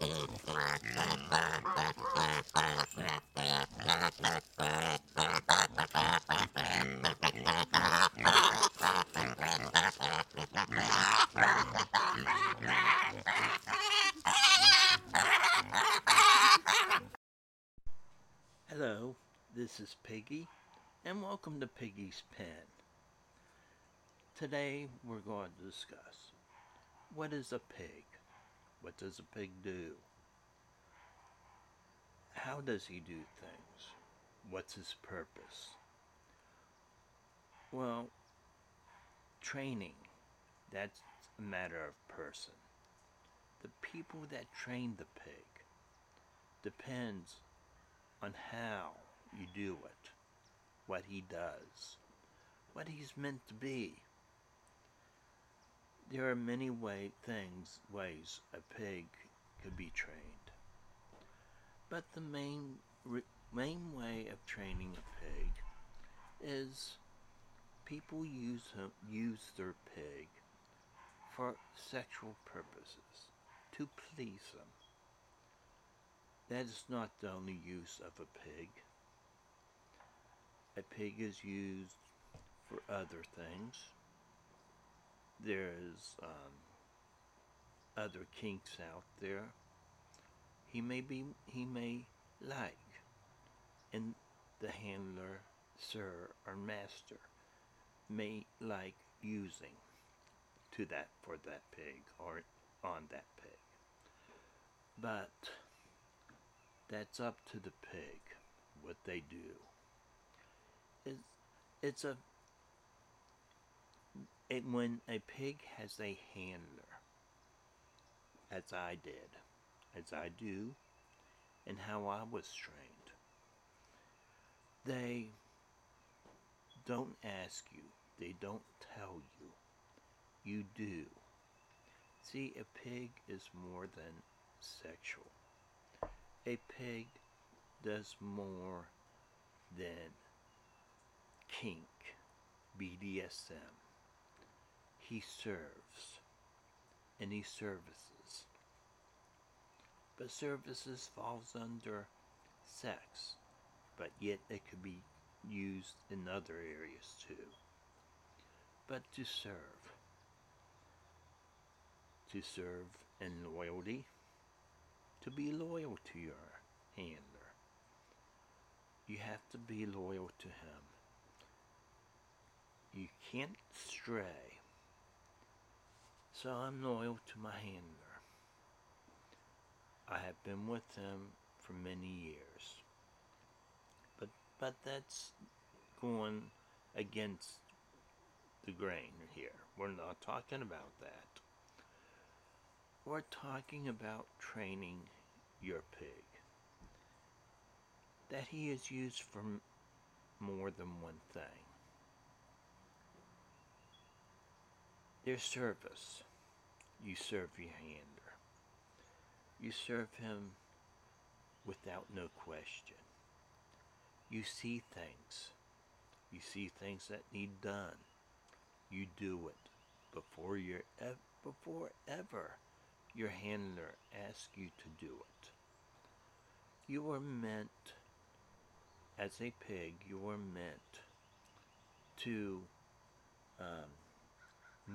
Hello, this is Piggy, and welcome to Piggy's Pen. Today we're going to discuss what is a pig? What does a pig do? How does he do things? What's his purpose? Well, training, that's a matter of person. The people that train the pig depends on how you do it, what he does, what he's meant to be. There are many way things ways a pig could be trained. But the main main way of training a pig is people use him, use their pig for sexual purposes to please them. That is not the only use of a pig. A pig is used for other things. There's um, other kinks out there. He may be he may like and the handler, sir or master may like using to that for that pig or on that pig. But that's up to the pig what they do. It's, it's a it, when a pig has a handler, as I did, as I do, and how I was trained, they don't ask you, they don't tell you, you do. See, a pig is more than sexual a pig does more than kink, BDSM. He serves and he services. But services falls under sex, but yet it could be used in other areas too. But to serve, to serve in loyalty, to be loyal to your handler. You have to be loyal to him. You can't stray. So I'm loyal to my handler. I have been with him for many years. But but that's going against the grain here. We're not talking about that. We're talking about training your pig. That he is used for more than one thing. Their service. You serve your handler. You serve him without no question. You see things. You see things that need done. You do it before you're ev- before ever your handler asks you to do it. You are meant, as a pig, you are meant to um,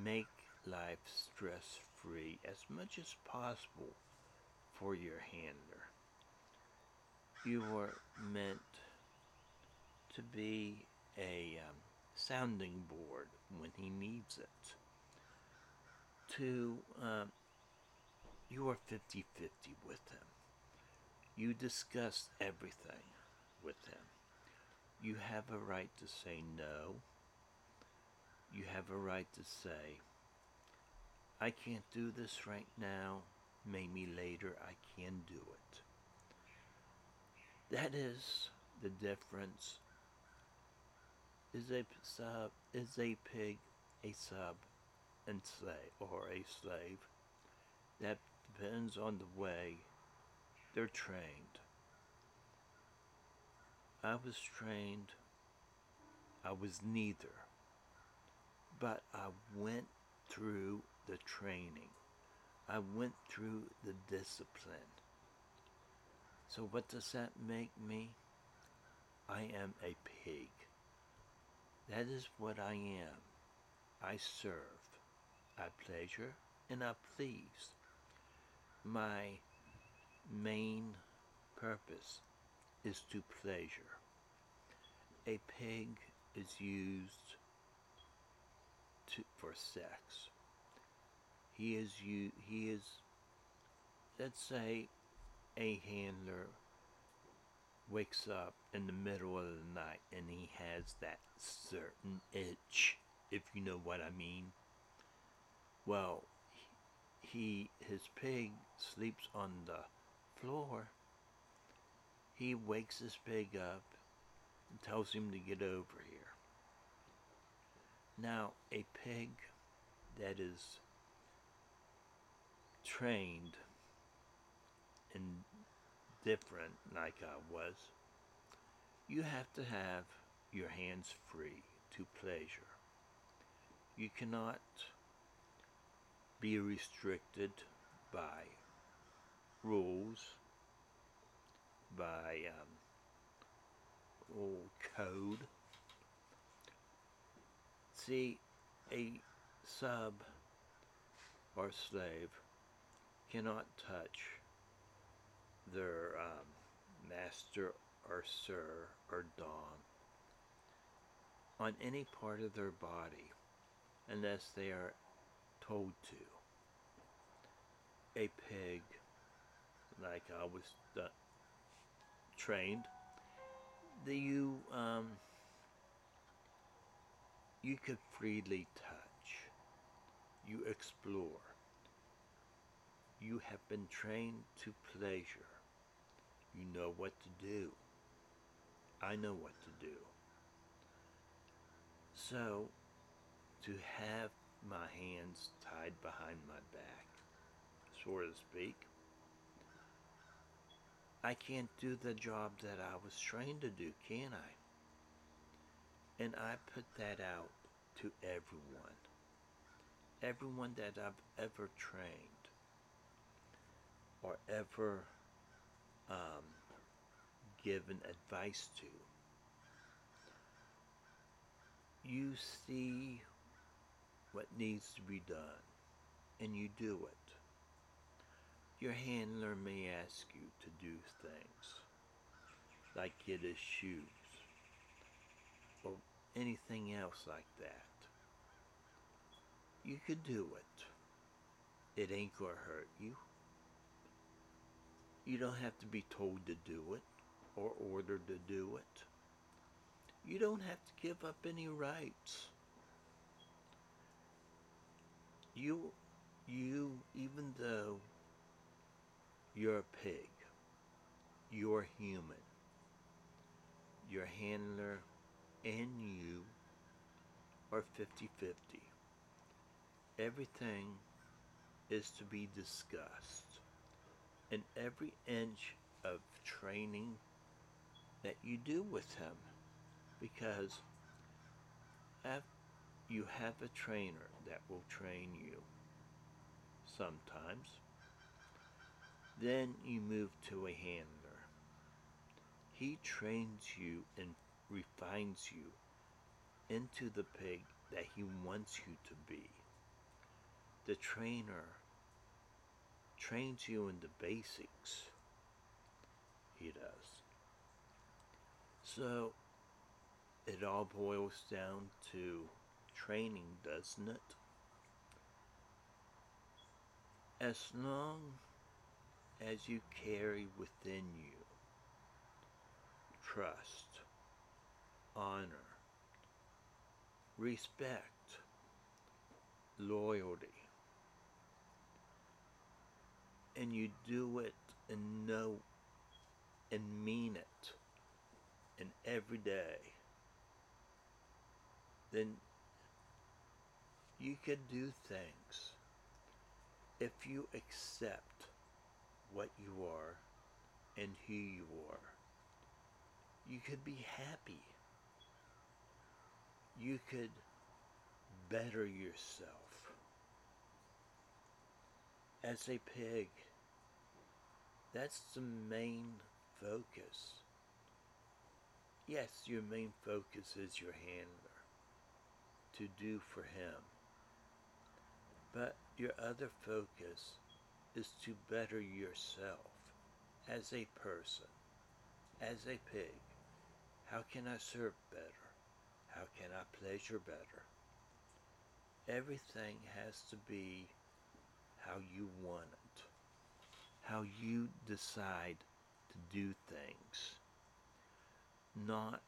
make life stress free as much as possible for your handler. You are meant to be a um, sounding board when he needs it. To um, you are 50 50 with him. You discuss everything with him. You have a right to say no. You have a right to say, I can't do this right now. Maybe later I can do it. That is the difference. Is a sub is a pig a sub and slave or a slave? That depends on the way they're trained. I was trained, I was neither, but I went through the training I went through the discipline. So, what does that make me? I am a pig. That is what I am. I serve. I pleasure and I please. My main purpose is to pleasure. A pig is used to, for sex. He is you. He is. Let's say, a handler wakes up in the middle of the night and he has that certain itch, if you know what I mean. Well, he his pig sleeps on the floor. He wakes his pig up and tells him to get over here. Now, a pig that is trained and different like I was, you have to have your hands free to pleasure. You cannot be restricted by rules, by um, old code. See, a sub or slave cannot touch their um, master or sir or dom on any part of their body unless they are told to. A pig, like I was uh, trained, that you um, you could freely touch, you explore. You have been trained to pleasure. You know what to do. I know what to do. So, to have my hands tied behind my back, so to speak, I can't do the job that I was trained to do, can I? And I put that out to everyone. Everyone that I've ever trained or ever um, given advice to. You see what needs to be done and you do it. Your handler may ask you to do things like get his shoes or anything else like that. You could do it. It ain't gonna hurt you. You don't have to be told to do it or ordered to do it. You don't have to give up any rights. You, you, even though you're a pig, you're human. Your handler and you are 50 50. Everything is to be discussed in every inch of training that you do with him because you have a trainer that will train you sometimes. Then you move to a handler. He trains you and refines you into the pig that he wants you to be. The trainer trains you in the basics. He does. So, it all boils down to training, doesn't it? As long as you carry within you trust, honor, respect, loyalty, and you do it and know and mean it and every day, then you can do things if you accept what you are and who you are. You could be happy. You could better yourself as a pig. That's the main focus. Yes, your main focus is your handler to do for him. But your other focus is to better yourself as a person, as a pig. How can I serve better? How can I pleasure better? Everything has to be how you want it, how you decide to do things. Not,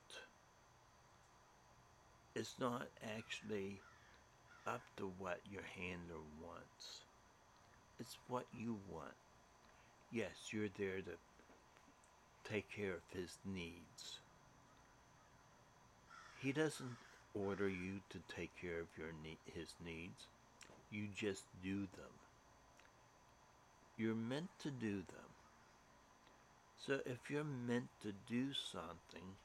it's not actually up to what your handler wants. It's what you want. Yes, you're there to take care of his needs. He doesn't order you to take care of your his needs. You just do them. You're meant to do them. So if you're meant to do something,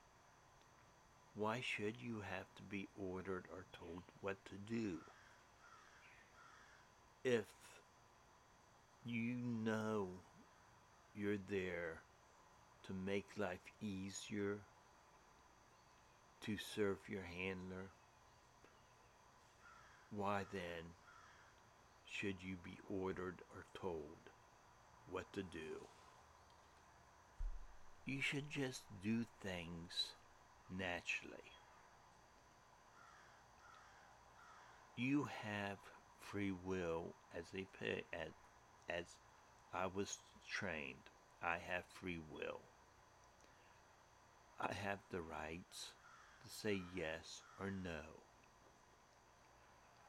why should you have to be ordered or told what to do? If you know you're there to make life easier, to serve your handler, why then should you be ordered or told what to do? You should just do things naturally. You have free will as a as, as I was trained. I have free will. I have the rights to say yes or no.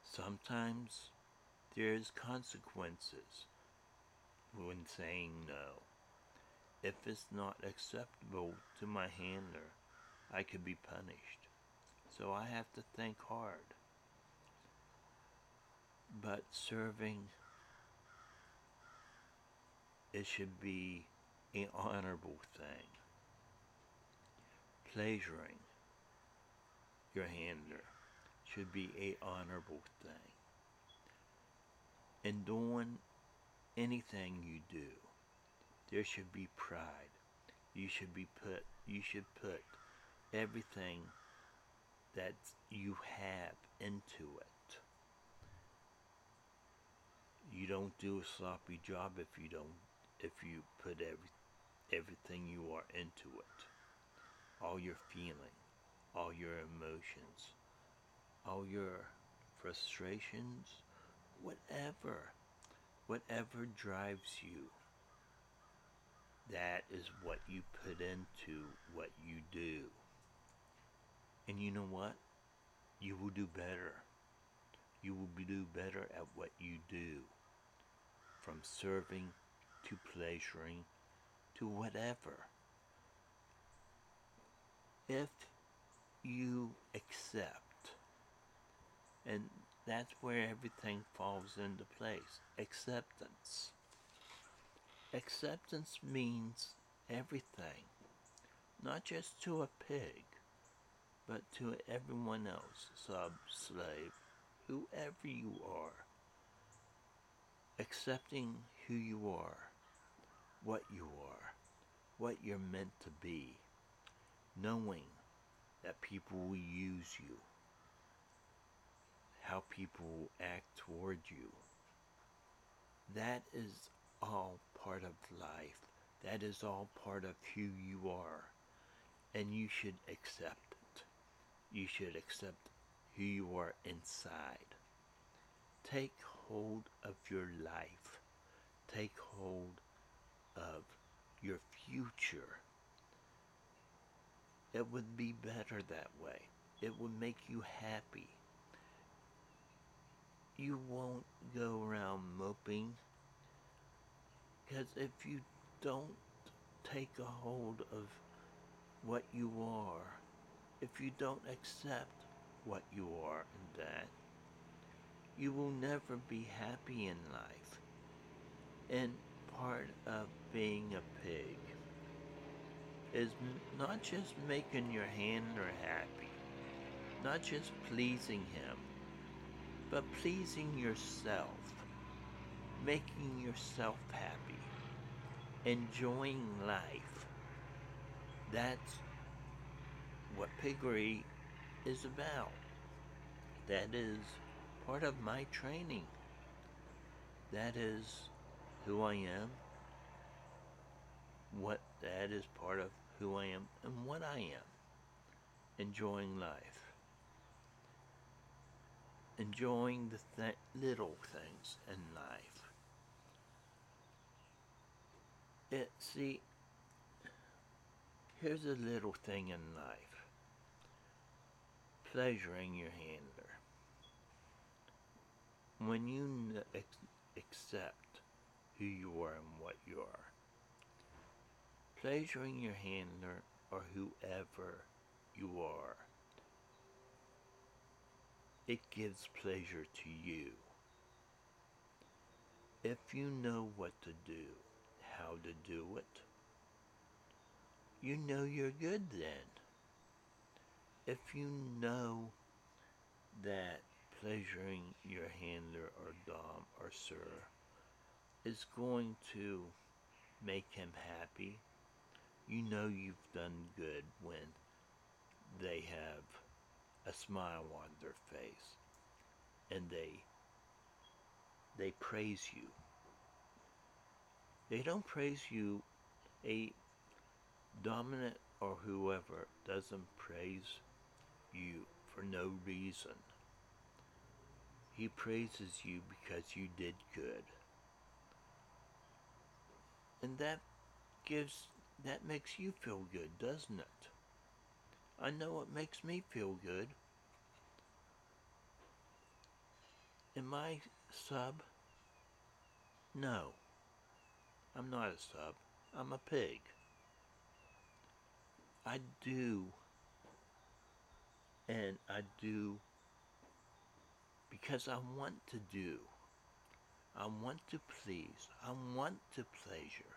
Sometimes there's consequences when saying no. If it's not acceptable to my handler, I could be punished. So I have to think hard. But serving, it should be an honorable thing. Pleasuring your handler should be a honorable thing. In doing anything you do, there should be pride. You should be put you should put everything that you have into it. You don't do a sloppy job if you don't if you put every everything you are into it. All your feeling, all your emotions, all your frustrations, whatever, whatever drives you that is what you put into what you do. And you know what? You will do better. You will do better at what you do. From serving to pleasuring to whatever. If you accept, and that's where everything falls into place acceptance. Acceptance means everything, not just to a pig, but to everyone else, sub, slave, whoever you are. Accepting who you are, what you are, what you're meant to be, knowing that people will use you, how people act toward you. That is all part of life. That is all part of who you are. And you should accept it. You should accept who you are inside. Take hold of your life. Take hold of your future. It would be better that way. It would make you happy. You won't go around moping because if you don't take a hold of what you are, if you don't accept what you are in that, you will never be happy in life. And part of being a pig is not just making your handler happy, not just pleasing him, but pleasing yourself making yourself happy, enjoying life. That's what piggery is about. That is part of my training. That is who I am. What that is part of who I am and what I am. Enjoying life. Enjoying the th- little things in life. It see here's a little thing in life. Pleasuring your handler. When you accept who you are and what you are, pleasuring your handler or whoever you are, it gives pleasure to you. If you know what to do, how to do it, you know you're good then. If you know that pleasuring your handler or dom or sir is going to make him happy, you know you've done good when they have a smile on their face and they they praise you. They don't praise you a dominant or whoever doesn't praise you for no reason. He praises you because you did good. And that gives, that makes you feel good, doesn't it? I know it makes me feel good. Am I sub? No. I'm not a sub. I'm a pig. I do. And I do because I want to do. I want to please. I want to pleasure.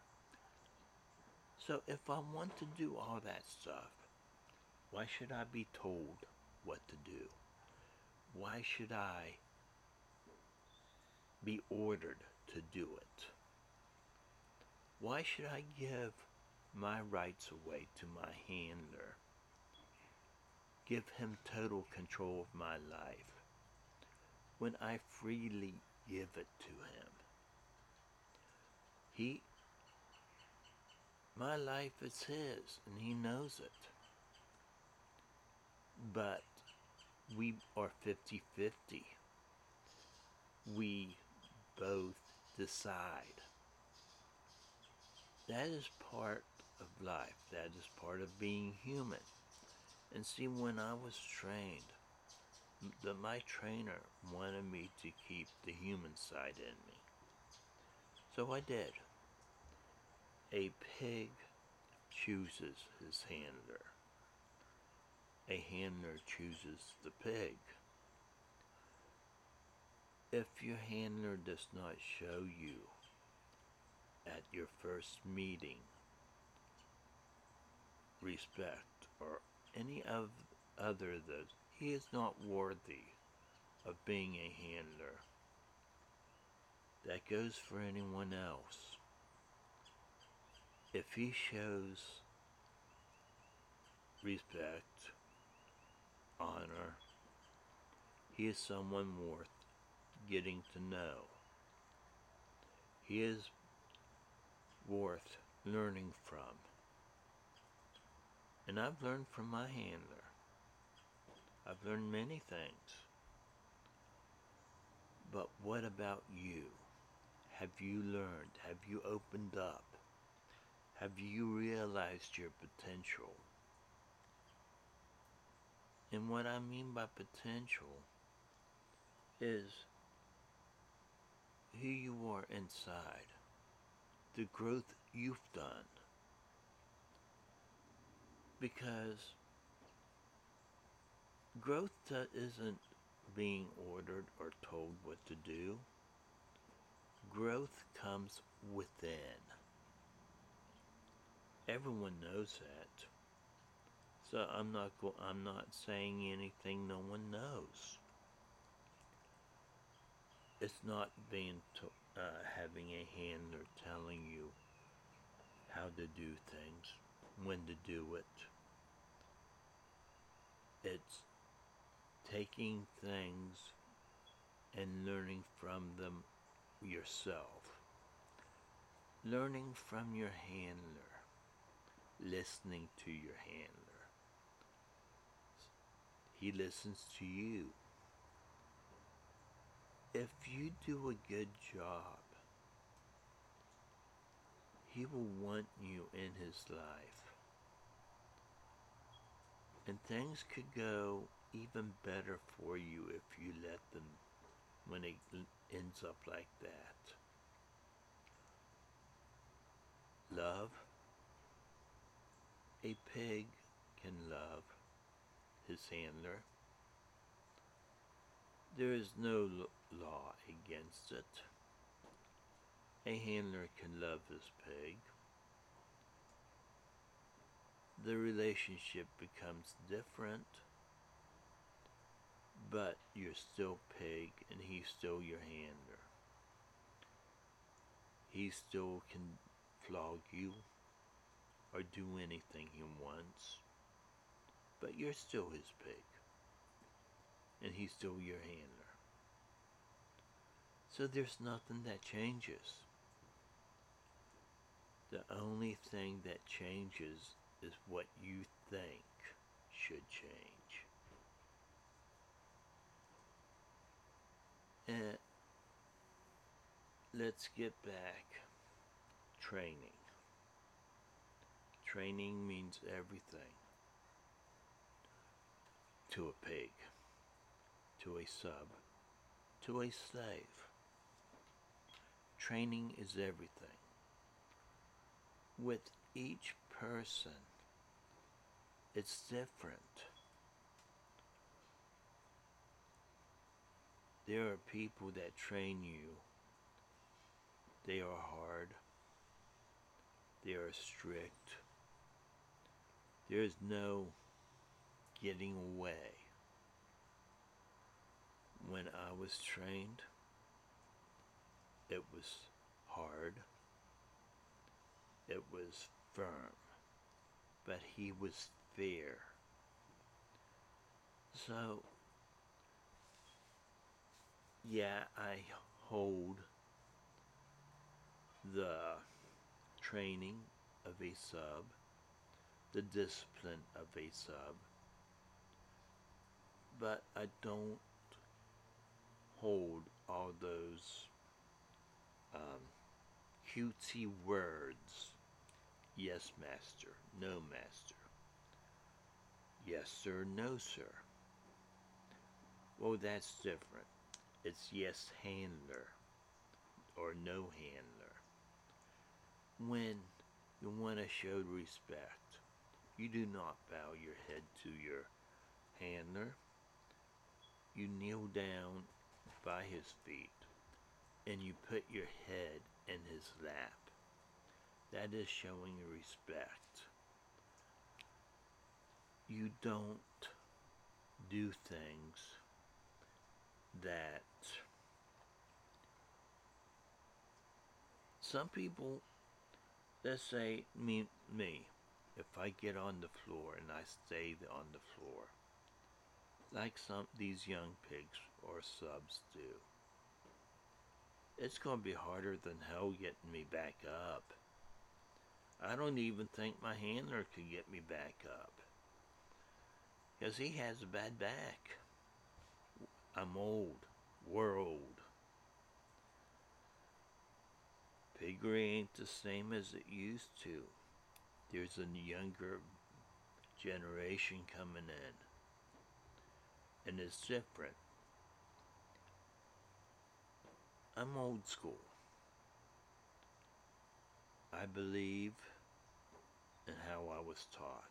So if I want to do all that stuff, why should I be told what to do? Why should I be ordered to do it? Why should I give my rights away to my handler? Give him total control of my life when I freely give it to him. He, my life is his, and he knows it. But we are 50 50. We both decide. That is part of life. That is part of being human. And see, when I was trained, the, my trainer wanted me to keep the human side in me. So I did. A pig chooses his handler. A handler chooses the pig. If your handler does not show you at your first meeting respect or any of other those he is not worthy of being a handler. That goes for anyone else. If he shows respect, honor, he is someone worth getting to know. He is worth learning from. And I've learned from my handler. I've learned many things. But what about you? Have you learned? Have you opened up? Have you realized your potential? And what I mean by potential is who you are inside, the growth you've done. Because growth isn't being ordered or told what to do. Growth comes within. Everyone knows that. So I'm not I'm not saying anything no one knows. It's not being to- uh, having a handler telling you how to do things, when to do it. It's taking things and learning from them yourself. Learning from your handler, listening to your handler. He listens to you. If you do a good job, he will want you in his life. And things could go even better for you if you let them when it ends up like that. Love. A pig can love his handler. There is no law against it. A handler can love his pig. The relationship becomes different, but you're still pig and he's still your handler. He still can flog you or do anything he wants, but you're still his pig and he's still your handler. So there's nothing that changes. The only thing that changes is what you think should change. And let's get back. Training. Training means everything to a pig, to a sub, to a slave. Training is everything with each person, it's different. There are people that train you. They are hard. They are strict. There is no getting away. When I was trained, it was hard. It was firm, but he was fair. So, yeah, I hold the training of a sub, the discipline of a sub, but I don't hold all those um, cutesy words Yes, master. No, master. Yes, sir. No, sir. Well, that's different. It's yes, handler, or no handler. When you want to show respect, you do not bow your head to your handler. You kneel down by his feet and you put your head in his lap. That is showing respect. You don't do things that some people let's say me me if I get on the floor and I stay on the floor like some these young pigs or subs do it's going to be harder than hell getting me back up I don't even think my handler could get me back up. Because he has a bad back. I'm old. We're old. Piggery ain't the same as it used to. There's a younger generation coming in. And it's different. I'm old school. I believe in how I was taught.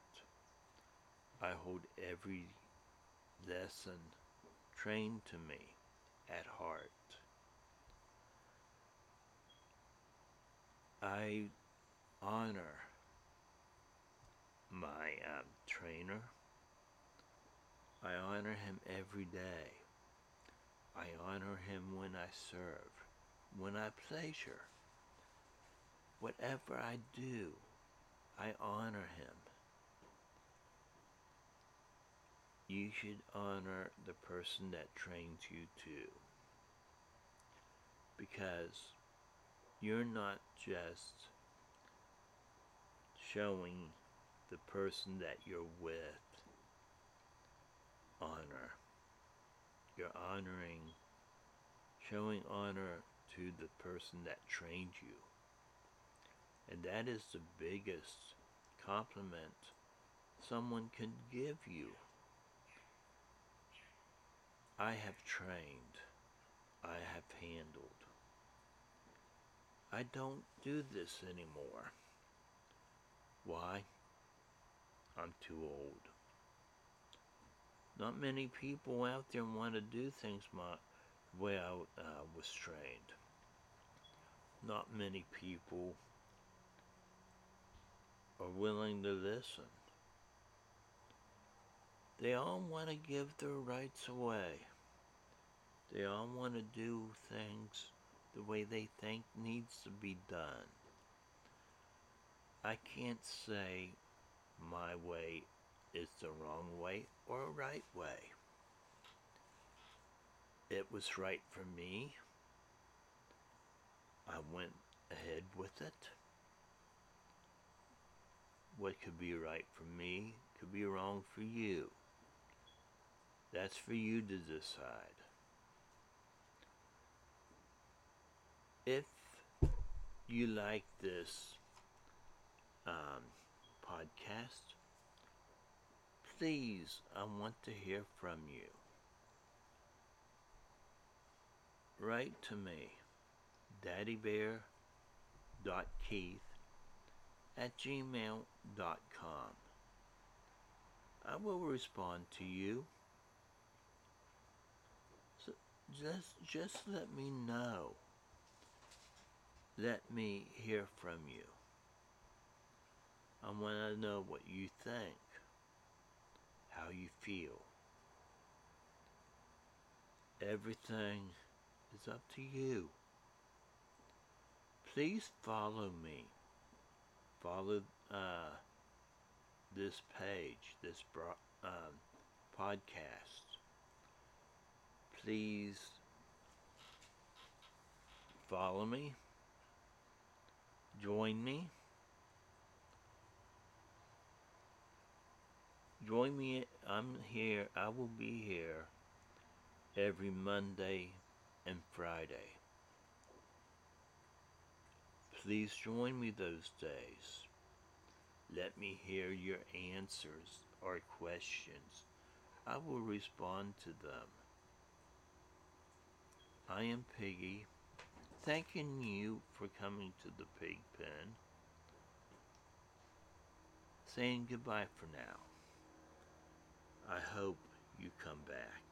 I hold every lesson trained to me at heart. I honor my um, trainer. I honor him every day. I honor him when I serve. when I pleasure. Whatever I do, I honor him. You should honor the person that trains you too. Because you're not just showing the person that you're with honor. You're honoring, showing honor to the person that trained you. And that is the biggest compliment someone can give you. I have trained. I have handled. I don't do this anymore. Why? I'm too old. Not many people out there want to do things my way I uh, was trained. Not many people are willing to listen. They all want to give their rights away. They all want to do things the way they think needs to be done. I can't say my way is the wrong way or right way. It was right for me. I went ahead with it. What could be right for me could be wrong for you. That's for you to decide. If you like this um, podcast, please, I want to hear from you. Write to me, daddybear.keith at gmail.com. I will respond to you. So just, just let me know. Let me hear from you. I want to know what you think, how you feel. Everything is up to you. Please follow me. Follow uh, this page, this bro- um, podcast. Please follow me. Join me. Join me. I'm here. I will be here every Monday and Friday. Please join me those days. Let me hear your answers or questions. I will respond to them. I am Piggy, thanking you for coming to the pig pen. Saying goodbye for now. I hope you come back.